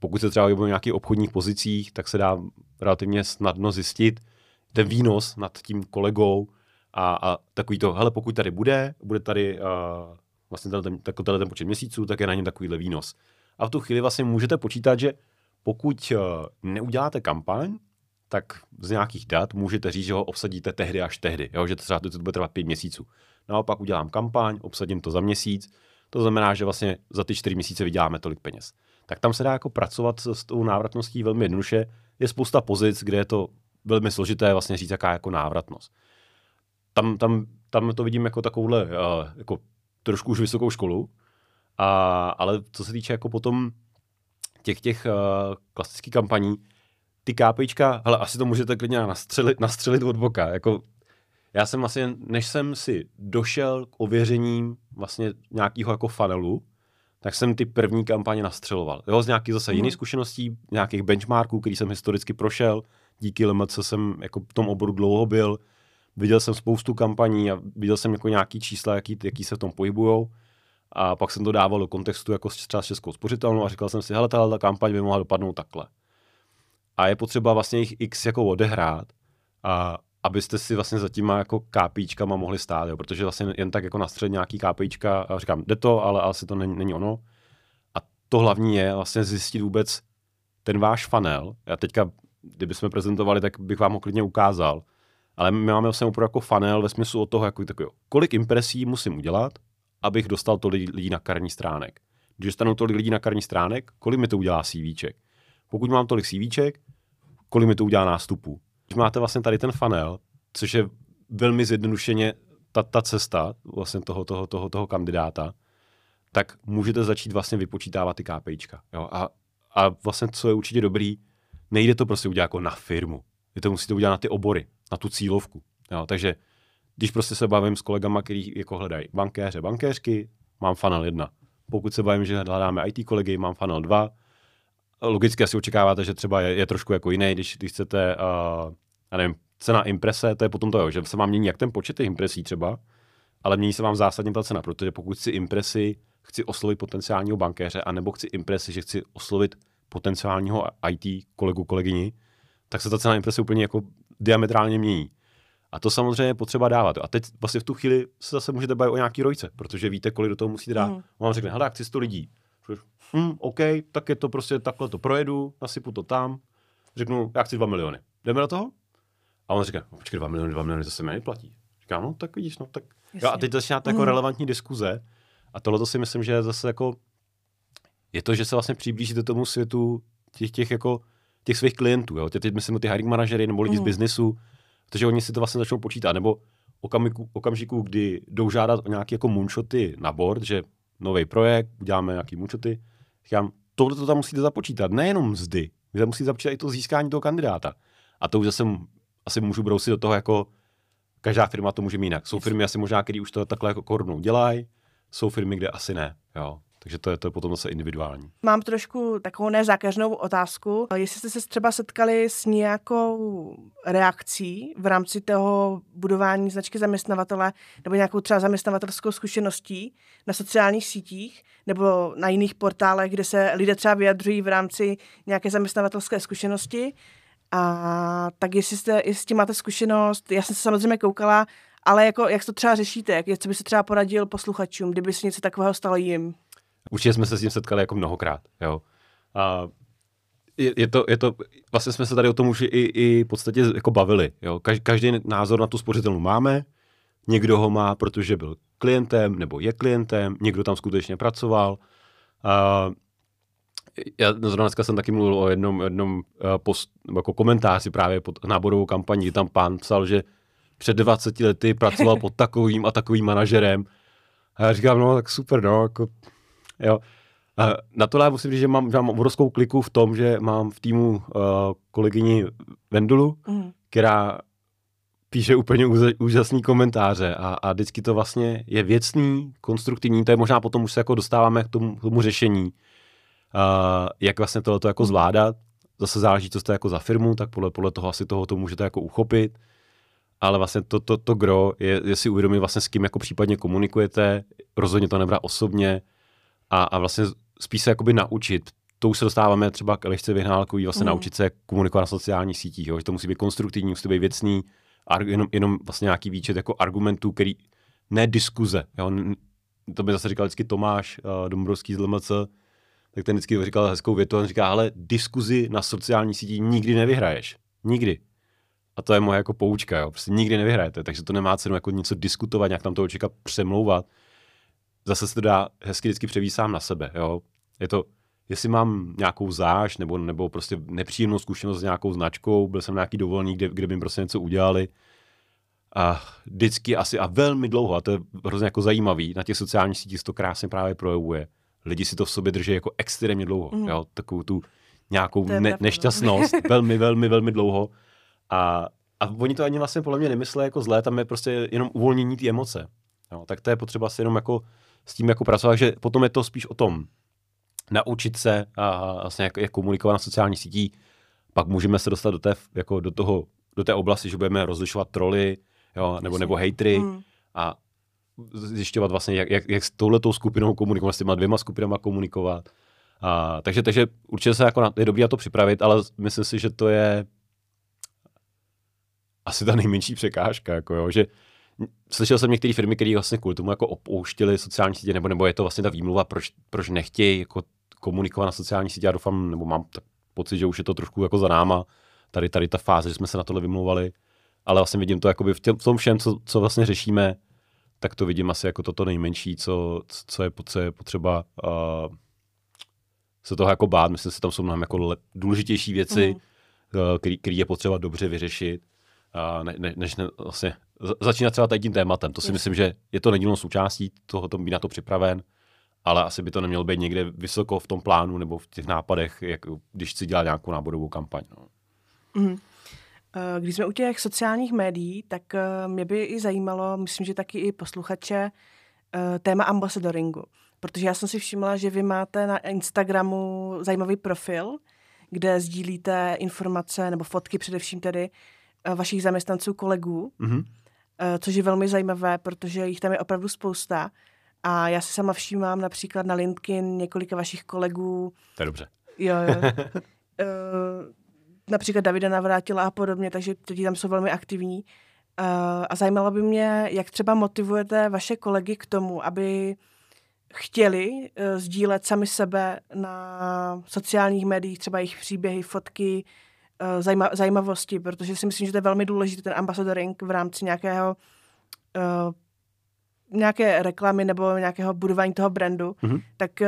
pokud se třeba v nějakých obchodních pozicích, tak se dá relativně snadno zjistit ten výnos nad tím kolegou a, a takový to, hele, pokud tady bude, bude tady uh, vlastně tenhle, ten, tenhle ten počet měsíců, tak je na něm takovýhle výnos. A v tu chvíli vlastně můžete počítat, že pokud uh, neuděláte kampaň, tak z nějakých dat můžete říct, že ho obsadíte tehdy až tehdy, jo? že to třeba to bude trvat pět měsíců. Naopak udělám kampaň, obsadím to za měsíc, to znamená, že vlastně za ty čtyři měsíce vyděláme tolik peněz. Tak tam se dá jako pracovat s, s tou návratností velmi jednoduše. Je spousta pozic, kde je to velmi složité vlastně říct, jaká je jako návratnost. Tam, tam, tam to vidím jako takovouhle uh, jako trošku už vysokou školu, a, ale co se týče jako potom těch, těch uh, klasických kampaní, ty KPIčka, hele, asi to můžete klidně nastřelit, nastřelit od boka. Jako, já jsem vlastně, než jsem si došel k ověřením vlastně nějakého jako funnelu, tak jsem ty první kampaně nastřeloval. Jo, z nějakých zase mm. jiných zkušeností, nějakých benchmarků, který jsem historicky prošel, díky LMC jsem jako v tom oboru dlouho byl, viděl jsem spoustu kampaní a viděl jsem jako nějaký čísla, jaký, jaký se v tom pohybujou. A pak jsem to dával do kontextu jako třeba s českou spořitelnou a říkal jsem si, hele, tahle kampaň by mohla dopadnout takhle. A je potřeba vlastně jich x jako odehrát, a abyste si vlastně za těma jako KPIčkama mohli stát, jo? protože vlastně jen tak jako nastřelit nějaký KPIčka a říkám, jde to, ale asi to není, není ono. A to hlavní je vlastně zjistit vůbec ten váš funnel. Já teďka, kdybychom prezentovali, tak bych vám ho klidně ukázal. Ale my máme vlastně opravdu jako funnel ve smyslu od toho, jako takový, kolik impresí musím udělat, abych dostal tolik lidí na karní stránek. Když dostanu tolik lidí na karní stránek, kolik mi to udělá CVček? Pokud mám tolik CVček, kolik mi to udělá nástupů? Když máte vlastně tady ten funnel, což je velmi zjednodušeně ta, ta cesta vlastně toho, toho, toho, toho kandidáta, tak můžete začít vlastně vypočítávat ty KPIčka. Jo? A, a vlastně, co je určitě dobrý, nejde to prostě udělat jako na firmu. Vy to musíte udělat na ty obory, na tu cílovku. Jo? Takže když prostě se bavím s kolegama, kteří jako hledají bankéře, bankéřky, mám funnel 1. Pokud se bavím, že hledáme IT kolegy, mám funnel 2. Logicky asi očekáváte, že třeba je, je trošku jako jiný, když, když chcete, uh, já nevím, cena imprese, to je potom to, jo, že se vám mění jak ten počet těch impresí třeba, ale mění se vám zásadně ta cena, protože pokud si impresi chci oslovit potenciálního bankéře, anebo chci impresi, že chci oslovit potenciálního IT kolegu, kolegyni, tak se ta cena imprese úplně jako diametrálně mění. A to samozřejmě je potřeba dávat. A teď vlastně v tu chvíli se zase můžete bavit o nějaký rojce, protože víte, kolik do toho musíte dát. Mm. On vám řekne, hele, chci 100 lidí. Hm, OK, tak je to prostě takhle to projedu, nasypu to tam. Řeknu, já chci 2 miliony. Jdeme do toho? A on říká, no, počkej, 2 miliony, 2 miliony, to se mi neplatí. Říkám, no tak vidíš, no tak. Jo, a teď začíná jako Mhm. relevantní diskuze. A tohle si myslím, že je zase jako, je to, že se vlastně přiblížíte tomu světu těch, těch jako těch svých klientů. Jo? Teď myslím ty hiring manažery nebo lidi mm. z biznisu, protože oni si to vlastně začnou počítat. Nebo okamžiku, okamžiku kdy jdou žádat o nějaké jako moonshoty na board, že nový projekt, uděláme nějaký moonshoty, říkám, tohle to tam musíte započítat, nejenom mzdy, vy tam musíte započítat i to získání toho kandidáta. A to už zase asi můžu brousit do toho jako každá firma to může mít jinak. Jsou firmy asi možná, které už to takhle jako korunou dělají, jsou firmy, kde asi ne. Jo. Takže to je, to je potom zase individuální. Mám trošku takovou nezákeřnou otázku. Jestli jste se třeba setkali s nějakou reakcí v rámci toho budování značky zaměstnavatele nebo nějakou třeba zaměstnavatelskou zkušeností na sociálních sítích nebo na jiných portálech, kde se lidé třeba vyjadřují v rámci nějaké zaměstnavatelské zkušenosti. A tak jestli, jste, jestli s tím máte zkušenost, já jsem se samozřejmě koukala, ale jako, jak to třeba řešíte, jak, co by se třeba poradil posluchačům, kdyby se něco takového stalo jim? Určitě jsme se s tím setkali jako mnohokrát, jo. A je, je, to, je to, vlastně jsme se tady o tom už i, i v podstatě jako bavili, jo. Každý názor na tu spořitelnu máme, někdo ho má, protože byl klientem, nebo je klientem, někdo tam skutečně pracoval. A já zrovna dneska jsem taky mluvil o jednom, jednom eh, post, jako komentáři právě pod náborovou kampaní, tam pán psal, že před 20 lety pracoval pod takovým a takovým manažerem. A já říkám, no tak super, no, jako Jo. A na tohle musím říct, že mám, že mám obrovskou kliku v tom, že mám v týmu uh, kolegyni Vendulu, mm. která píše úplně úžasný komentáře a, a vždycky to vlastně je věcný, konstruktivní, to je možná potom už se jako dostáváme k tomu, k tomu řešení, uh, jak vlastně tohle jako zvládat. Zase záleží, co jste jako za firmu, tak podle, podle toho asi toho to můžete jako uchopit. Ale vlastně to, to, to gro je, je si uvědomit vlastně s kým jako případně komunikujete, rozhodně to nebrat osobně, a, a vlastně spíš se jakoby naučit. To už se dostáváme třeba k lehce vyhnálkový, vlastně mm. naučit se komunikovat na sociálních sítích, jo? že to musí být konstruktivní, musí být věcný, ar, jenom, jenom vlastně nějaký výčet jako argumentů, který, ne diskuze, jo? to by zase říkal vždycky Tomáš uh, Dombrovský z LMC, tak ten vždycky říkal hezkou větu, on říká, ale diskuzi na sociální síti nikdy nevyhraješ. Nikdy. A to je moje jako poučka, jo. Prostě nikdy nevyhrajete, takže to nemá cenu jako něco diskutovat, nějak tam toho člověka přemlouvat zase se to dá hezky vždycky převísám na sebe, jo. Je to, jestli mám nějakou záž nebo, nebo prostě nepříjemnou zkušenost s nějakou značkou, byl jsem na nějaký dovolený, kde, kde by prostě něco udělali, a vždycky asi a velmi dlouho, a to je hrozně jako zajímavý, na těch sociálních sítích se to krásně právě projevuje. Lidi si to v sobě drží jako extrémně dlouho, mm. jo, takovou tu nějakou ne, no. nešťastnost, velmi, velmi, velmi dlouho. A, a oni to ani vlastně podle mě nemyslí jako zlé, tam je prostě jenom uvolnění té emoce. Jo, tak to je potřeba si jenom jako s tím jako pracovat, že potom je to spíš o tom naučit se a vlastně jak, jak komunikovat na sociálních sítích, pak můžeme se dostat do té, jako do toho, do té oblasti, že budeme rozlišovat troly, jo, nebo, nebo hejtry mm. a zjišťovat vlastně, jak, jak, jak s touhletou skupinou komunikovat, s těma dvěma skupinama komunikovat. A, takže, takže určitě se jako na, je dobré na to připravit, ale myslím si, že to je asi ta nejmenší překážka, jako jo, že slyšel jsem některé firmy, které vlastně kvůli tomu jako opouštěly sociální sítě, nebo, nebo je to vlastně ta výmluva, proč, proč nechtějí jako komunikovat na sociální sítě. Já doufám, nebo mám tak pocit, že už je to trošku jako za náma, tady, tady ta fáze, že jsme se na tohle vymlouvali, ale vlastně vidím to jakoby v, tě, v tom všem, co, co vlastně řešíme, tak to vidím asi jako toto nejmenší, co, co, je, co je potřeba uh, se toho jako bát. Myslím, že tam jsou mnohem jako le, důležitější věci, mm. uh, které je potřeba dobře vyřešit, uh, ne, ne, než ne, vlastně začínat třeba tady tím tématem. To si myslím, že je to nedílnou součástí toho, to být na to připraven, ale asi by to nemělo být někde vysoko v tom plánu nebo v těch nápadech, jak, když si dělá nějakou náborovou kampaň. No. Mm. Když jsme u těch sociálních médií, tak eh, mě by i zajímalo, myslím, že taky i posluchače, eh, téma ambasadoringu. Protože já jsem si všimla, že vy máte na Instagramu zajímavý profil, kde sdílíte informace nebo fotky především tedy vašich zaměstnanců, kolegů. Mm-hmm. Eh, což je velmi zajímavé, protože jich tam je opravdu spousta. A já si sama všímám například na LinkedIn několika vašich kolegů. To je dobře. Jo, jo. Eh, například Davida Navrátila a podobně, takže ti tam jsou velmi aktivní. Eh, a zajímalo by mě, jak třeba motivujete vaše kolegy k tomu, aby chtěli sdílet sami sebe na sociálních médiích, třeba jejich příběhy, fotky, zajma, zajímavosti, protože si myslím, že to je velmi důležitý ten ambasadoring v rámci nějakého uh, nějaké reklamy nebo nějakého budování toho brandu, mm-hmm. tak uh,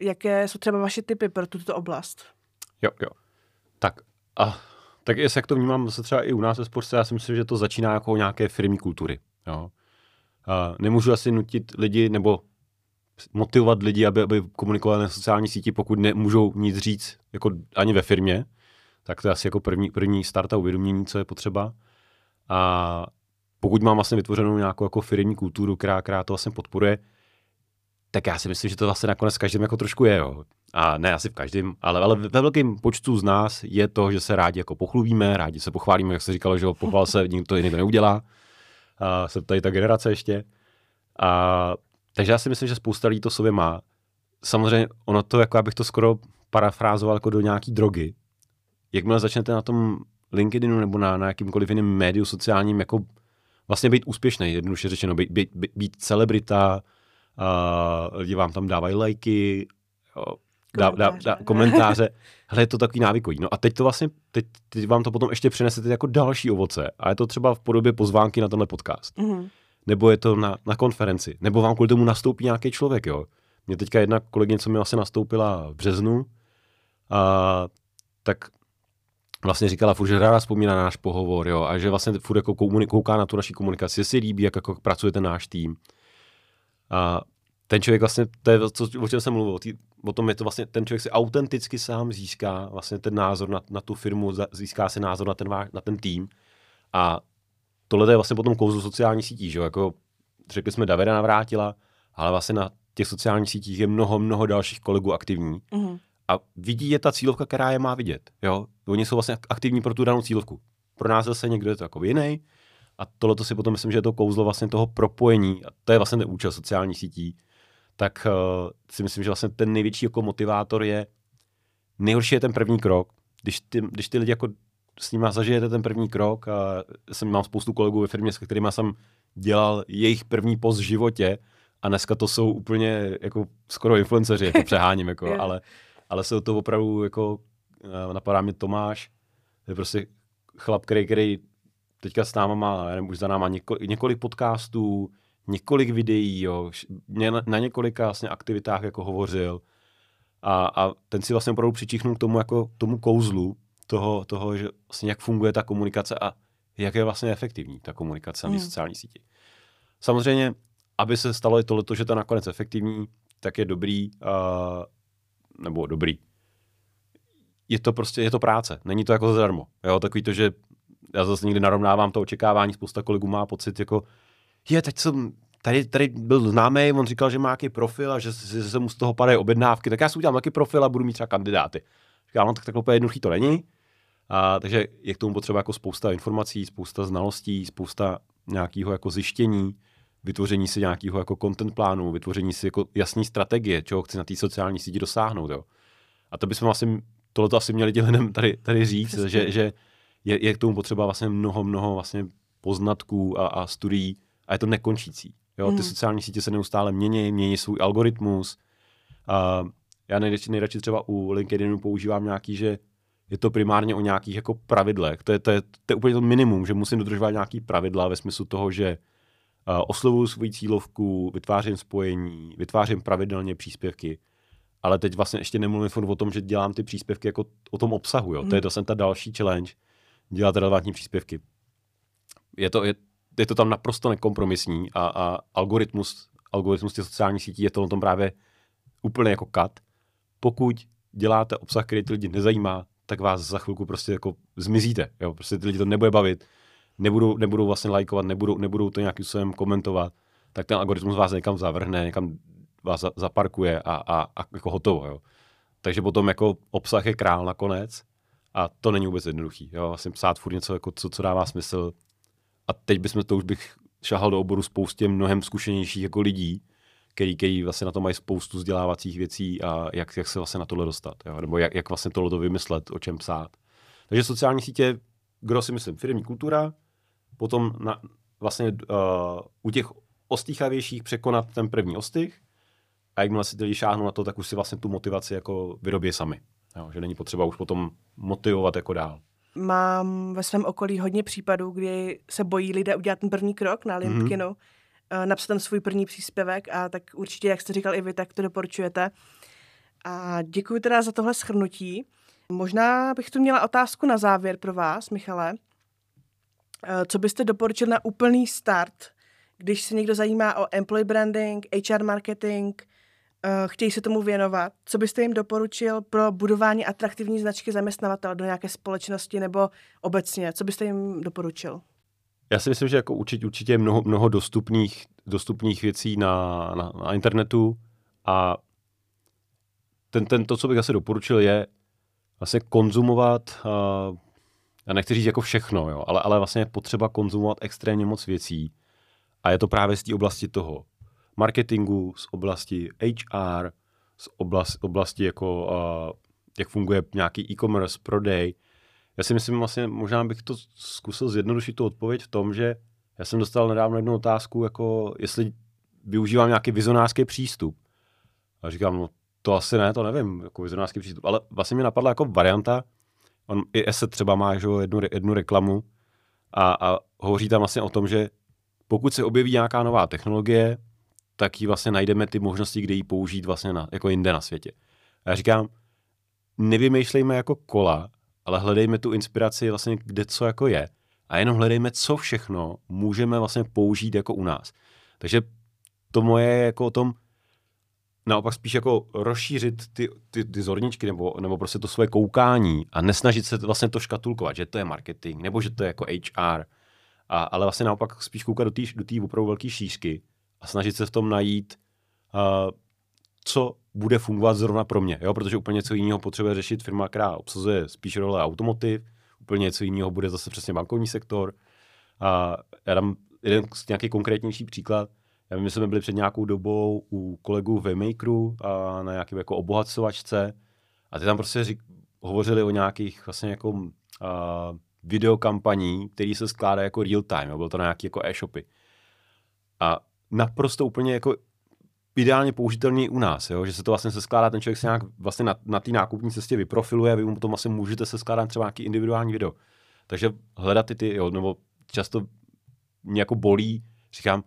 jaké jsou třeba vaše typy pro tuto oblast? Jo, jo. Tak a tak jestli jak to vnímám zase třeba i u nás ve sportce, já si myslím, že to začíná jako nějaké firmní kultury. Jo. A nemůžu asi nutit lidi nebo motivovat lidi, aby, aby komunikovali na sociální síti, pokud nemůžou nic říct jako ani ve firmě, tak to je asi jako první, první start a uvědomění, co je potřeba. A pokud mám vlastně vytvořenou nějakou jako firmní kulturu, která, která to vlastně podporuje, tak já si myslím, že to vlastně nakonec každým jako trošku je. Jo. A ne asi v každém, ale, ale ve velkém počtu z nás je to, že se rádi jako pochlubíme, rádi se pochválíme, jak se říkalo, že pochval se, nikdo to jiný to neudělá. A jsem tady ta generace ještě. A, takže já si myslím, že spousta lidí to sobě má. Samozřejmě ono to, jako abych to skoro parafrázoval jako do nějaký drogy. Jakmile začnete na tom LinkedInu nebo na, na jakýmkoliv jiném médiu sociálním jako vlastně být úspěšný, jednoduše řečeno, být, být, být celebrita, uh, lidi vám tam dávají lajky, jo, dá, dá, dá, komentáře. Hele, je to takový návykový. No a teď to vlastně, teď, teď vám to potom ještě přinesete jako další ovoce. A je to třeba v podobě pozvánky na tenhle podcast. Mm-hmm. Nebo je to na, na konferenci. Nebo vám kvůli tomu nastoupí nějaký člověk, jo. Mě teďka jedna kolegyně, co mi vlastně nastoupila v březnu, a, tak vlastně říkala furt, že ráda vzpomíná na náš pohovor, jo, a že vlastně furt jako kouká na tu naši komunikaci, si líbí, jak jako pracuje náš tým. A ten člověk vlastně, to je to, o čem jsem mluvil, tý, o tom je to vlastně, ten člověk si autenticky sám získá vlastně ten názor na, na tu firmu, získá si názor na ten, na ten tým a tohle je vlastně potom kouzlo sociální sítí, že jo, jako řekli jsme Davida navrátila, ale vlastně na těch sociálních sítích je mnoho, mnoho dalších kolegů aktivní. Mm-hmm. A vidí je ta cílovka, která je má vidět. Jo? Oni jsou vlastně aktivní pro tu danou cílovku. Pro nás zase někdo je to jako jiný. A tohle si potom myslím, že je to kouzlo vlastně toho propojení. A to je vlastně ten účel sociálních sítí tak uh, si myslím, že vlastně ten největší jako motivátor je, nejhorší je ten první krok. Když ty, když ty lidi jako s nimi zažijete ten první krok a jsem mám spoustu kolegů ve firmě, s kterými jsem dělal jejich první post v životě a dneska to jsou úplně jako skoro influenceři, jako přeháním, jako, ale, ale jsou to opravdu jako, uh, napadá mě Tomáš, je prostě chlap, který, který teďka s náma má, nevím, už za náma několik, několik podcastů, několik videí, jo, na, na několika vlastně aktivitách jako hovořil a, a ten si vlastně opravdu přičichnul k tomu, jako tomu kouzlu toho, toho, že vlastně jak funguje ta komunikace a jak je vlastně efektivní ta komunikace na mm. sociální síti. Samozřejmě, aby se stalo i tohleto, že to je nakonec efektivní, tak je dobrý, uh, nebo dobrý, je to prostě, je to práce, není to jako zadarmo. Jo, takový to, že já zase někdy narovnávám to očekávání, spousta kolegů má pocit, jako je, teď jsem, tady, tady byl známý, on říkal, že má nějaký profil a že, že se mu z toho padají objednávky, tak já si udělám taky profil a budu mít třeba kandidáty. Říkám, no tak takhle úplně jednoduchý to není. A, takže je k tomu potřeba jako spousta informací, spousta znalostí, spousta nějakého jako zjištění, vytvoření si nějakého jako content plánu, vytvoření si jako jasný strategie, čeho chci na té sociální síti dosáhnout. Jo. A to bychom asi, tohle asi měli lidem tady, tady říct, že, že je, je, k tomu potřeba vlastně mnoho, mnoho vlastně poznatků a, a studií, a je to nekončící. Jo? Ty hmm. sociální sítě se neustále mění, mění svůj algoritmus. A já nejradši, nejradši třeba u LinkedInu používám nějaký, že je to primárně o nějakých jako pravidlech. To je, to je, to je úplně to minimum, že musím dodržovat nějaký pravidla ve smyslu toho, že uh, oslovuju svoji cílovku, vytvářím spojení, vytvářím pravidelně příspěvky, ale teď vlastně ještě nemluvím o tom, že dělám ty příspěvky jako o tom obsahu. Jo? Mm. To je to ta další challenge, dělat relevantní příspěvky. Je to, je, je to tam naprosto nekompromisní a, a algoritmus, algoritmus těch sociálních sítí je to na tom právě úplně jako kat. Pokud děláte obsah, který ty lidi nezajímá, tak vás za chvilku prostě jako zmizíte. Jo? Prostě ty lidi to nebude bavit, nebudou, nebudou vlastně lajkovat, nebudou, nebudou to nějakým způsobem komentovat, tak ten algoritmus vás někam zavrhne, někam vás zaparkuje a, a, a jako hotovo. Jo? Takže potom jako obsah je král nakonec a to není vůbec jednoduchý. Jo? Vlastně psát furt něco, jako, co, co dává smysl, a teď bychom to už bych šahal do oboru spoustě mnohem zkušenějších jako lidí, který, který vlastně na to mají spoustu vzdělávacích věcí a jak, jak se vlastně na tohle dostat, jo? nebo jak, jak vlastně tohle to vymyslet, o čem psát. Takže sociální sítě, kdo si myslím, firmní kultura, potom na, vlastně uh, u těch ostýchavějších překonat ten první ostych a jakmile si lidi šáhnou na to, tak už si vlastně tu motivaci jako vyrobí sami. Jo? Že není potřeba už potom motivovat jako dál mám ve svém okolí hodně případů, kdy se bojí lidé udělat ten první krok na mhm. LinkedInu, mm-hmm. napsat ten svůj první příspěvek a tak určitě, jak jste říkal i vy, tak to doporučujete. A děkuji teda za tohle shrnutí. Možná bych tu měla otázku na závěr pro vás, Michale. Eh, co byste doporučil na úplný start, když se někdo zajímá o employee branding, HR marketing, eh, chtějí se tomu věnovat? Co byste jim doporučil pro budování atraktivní značky zaměstnavatele do nějaké společnosti nebo obecně? Co byste jim doporučil? Já si myslím, že jako určitě, určitě je mnoho, mnoho dostupných, dostupných věcí na, na, na internetu a ten, ten, to, co bych asi doporučil, je vlastně konzumovat, uh, já nechci říct jako všechno, jo, ale, ale vlastně je potřeba konzumovat extrémně moc věcí a je to právě z té oblasti toho marketingu, z oblasti HR, z oblasti, oblasti jako, uh, jak funguje nějaký e-commerce, prodej. Já si myslím, vlastně možná bych to zkusil zjednodušit tu odpověď v tom, že já jsem dostal nedávno jednu otázku, jako jestli využívám nějaký vizionářský přístup. A říkám, no to asi ne, to nevím, jako vizionářský přístup, ale vlastně mi napadla jako varianta, on i ESET třeba má že, jednu, jednu reklamu a, a hovoří tam vlastně o tom, že pokud se objeví nějaká nová technologie, tak ji vlastně najdeme ty možnosti, kde ji použít vlastně na, jako jinde na světě. A já říkám, nevymýšlejme jako kola, ale hledejme tu inspiraci vlastně kde co jako je a jenom hledejme, co všechno můžeme vlastně použít jako u nás. Takže to moje je jako o tom, naopak spíš jako rozšířit ty, ty, ty zorničky nebo, nebo prostě to svoje koukání a nesnažit se vlastně to škatulkovat, že to je marketing nebo že to je jako HR, a, ale vlastně naopak spíš koukat do té do opravdu velké šířky a snažit se v tom najít, uh, co bude fungovat zrovna pro mě, jo? protože úplně něco jiného potřebuje řešit firma, která obsazuje spíš role automotiv, úplně něco jiného bude zase přesně bankovní sektor. A já dám jeden nějaký konkrétnější příklad. Já vím, že jsme byli před nějakou dobou u kolegů v Makeru a na nějaké jako obohacovačce a ty tam prostě řík, hovořili o nějakých vlastně jako uh, videokampaní, který se skládá jako real time, bylo to na nějaké jako e-shopy. A naprosto úplně jako ideálně použitelný u nás, jo? že se to vlastně se skládá, ten člověk se nějak vlastně na, na té nákupní cestě vyprofiluje, vy mu potom vlastně můžete se skládat třeba nějaký individuální video. Takže hledat ty, ty jo, nebo často mě jako bolí, říkám,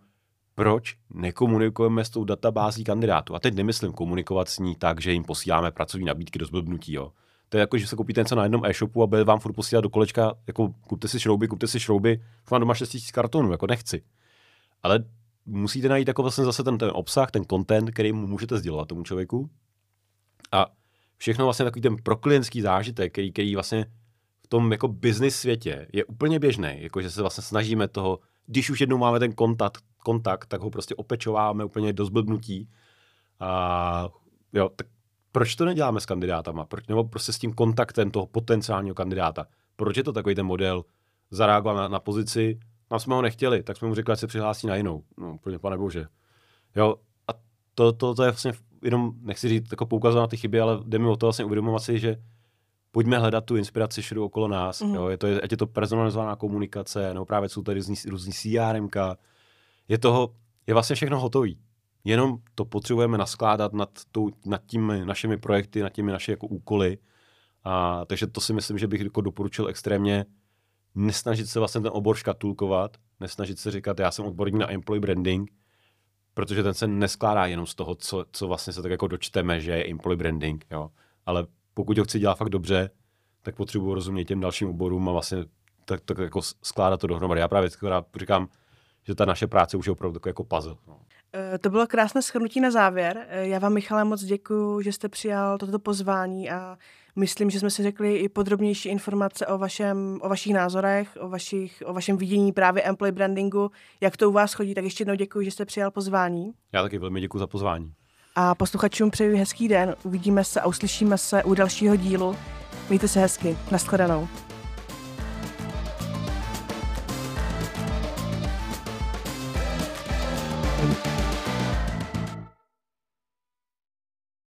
proč nekomunikujeme s tou databází kandidátů? A teď nemyslím komunikovat s ní tak, že jim posíláme pracovní nabídky do zblbnutí, jo. To je jako, že se koupíte něco na jednom e-shopu a bude vám furt posílat do kolečka, jako kupte si šrouby, kupte si šrouby, mám doma 6 000 kartonů, jako nechci. Ale musíte najít jako vlastně zase ten, ten obsah, ten content, který mu můžete sdělovat tomu člověku. A všechno vlastně takový ten proklientský zážitek, který, který vlastně v tom jako business světě je úplně běžný, jako že se vlastně snažíme toho, když už jednou máme ten kontakt, kontakt tak ho prostě opečováme úplně do zblbnutí. A jo, tak proč to neděláme s kandidátama? Proč, nebo prostě s tím kontaktem toho potenciálního kandidáta? Proč je to takový ten model zareagovat na, na pozici, tam jsme ho nechtěli, tak jsme mu řekli, ať se přihlásí na jinou. No, úplně pane bože. Jo, a to, to, to je vlastně jenom, nechci říct, jako poukazovat na ty chyby, ale jde mi o to vlastně uvědomovat si, že pojďme hledat tu inspiraci všude okolo nás. Mm. Jo, je to, ať je to personalizovaná komunikace, nebo právě jsou tady různý, různý CRM, je toho, je vlastně všechno hotový. Jenom to potřebujeme naskládat nad, tou, nad těmi našimi projekty, nad těmi naši jako úkoly. A, takže to si myslím, že bych jako doporučil extrémně nesnažit se vlastně ten obor škatulkovat, nesnažit se říkat, já jsem odborník na employee branding, protože ten se neskládá jenom z toho, co, co vlastně se tak jako dočteme, že je employee branding, jo. Ale pokud ho chci dělat fakt dobře, tak potřebuji rozumět těm dalším oborům a vlastně tak, tak jako skládat to dohromady. Já právě říkám, že ta naše práce už je opravdu jako puzzle. No. Eh, to bylo krásné shrnutí na závěr. Eh, já vám, Michale, moc děkuji, že jste přijal toto pozvání a myslím, že jsme si řekli i podrobnější informace o, vašem, o vašich názorech, o, vašich, o vašem vidění právě employee brandingu, jak to u vás chodí. Tak ještě jednou děkuji, že jste přijal pozvání. Já taky velmi děkuji za pozvání. A posluchačům přeji hezký den. Uvidíme se a uslyšíme se u dalšího dílu. Mějte se hezky. Naschledanou.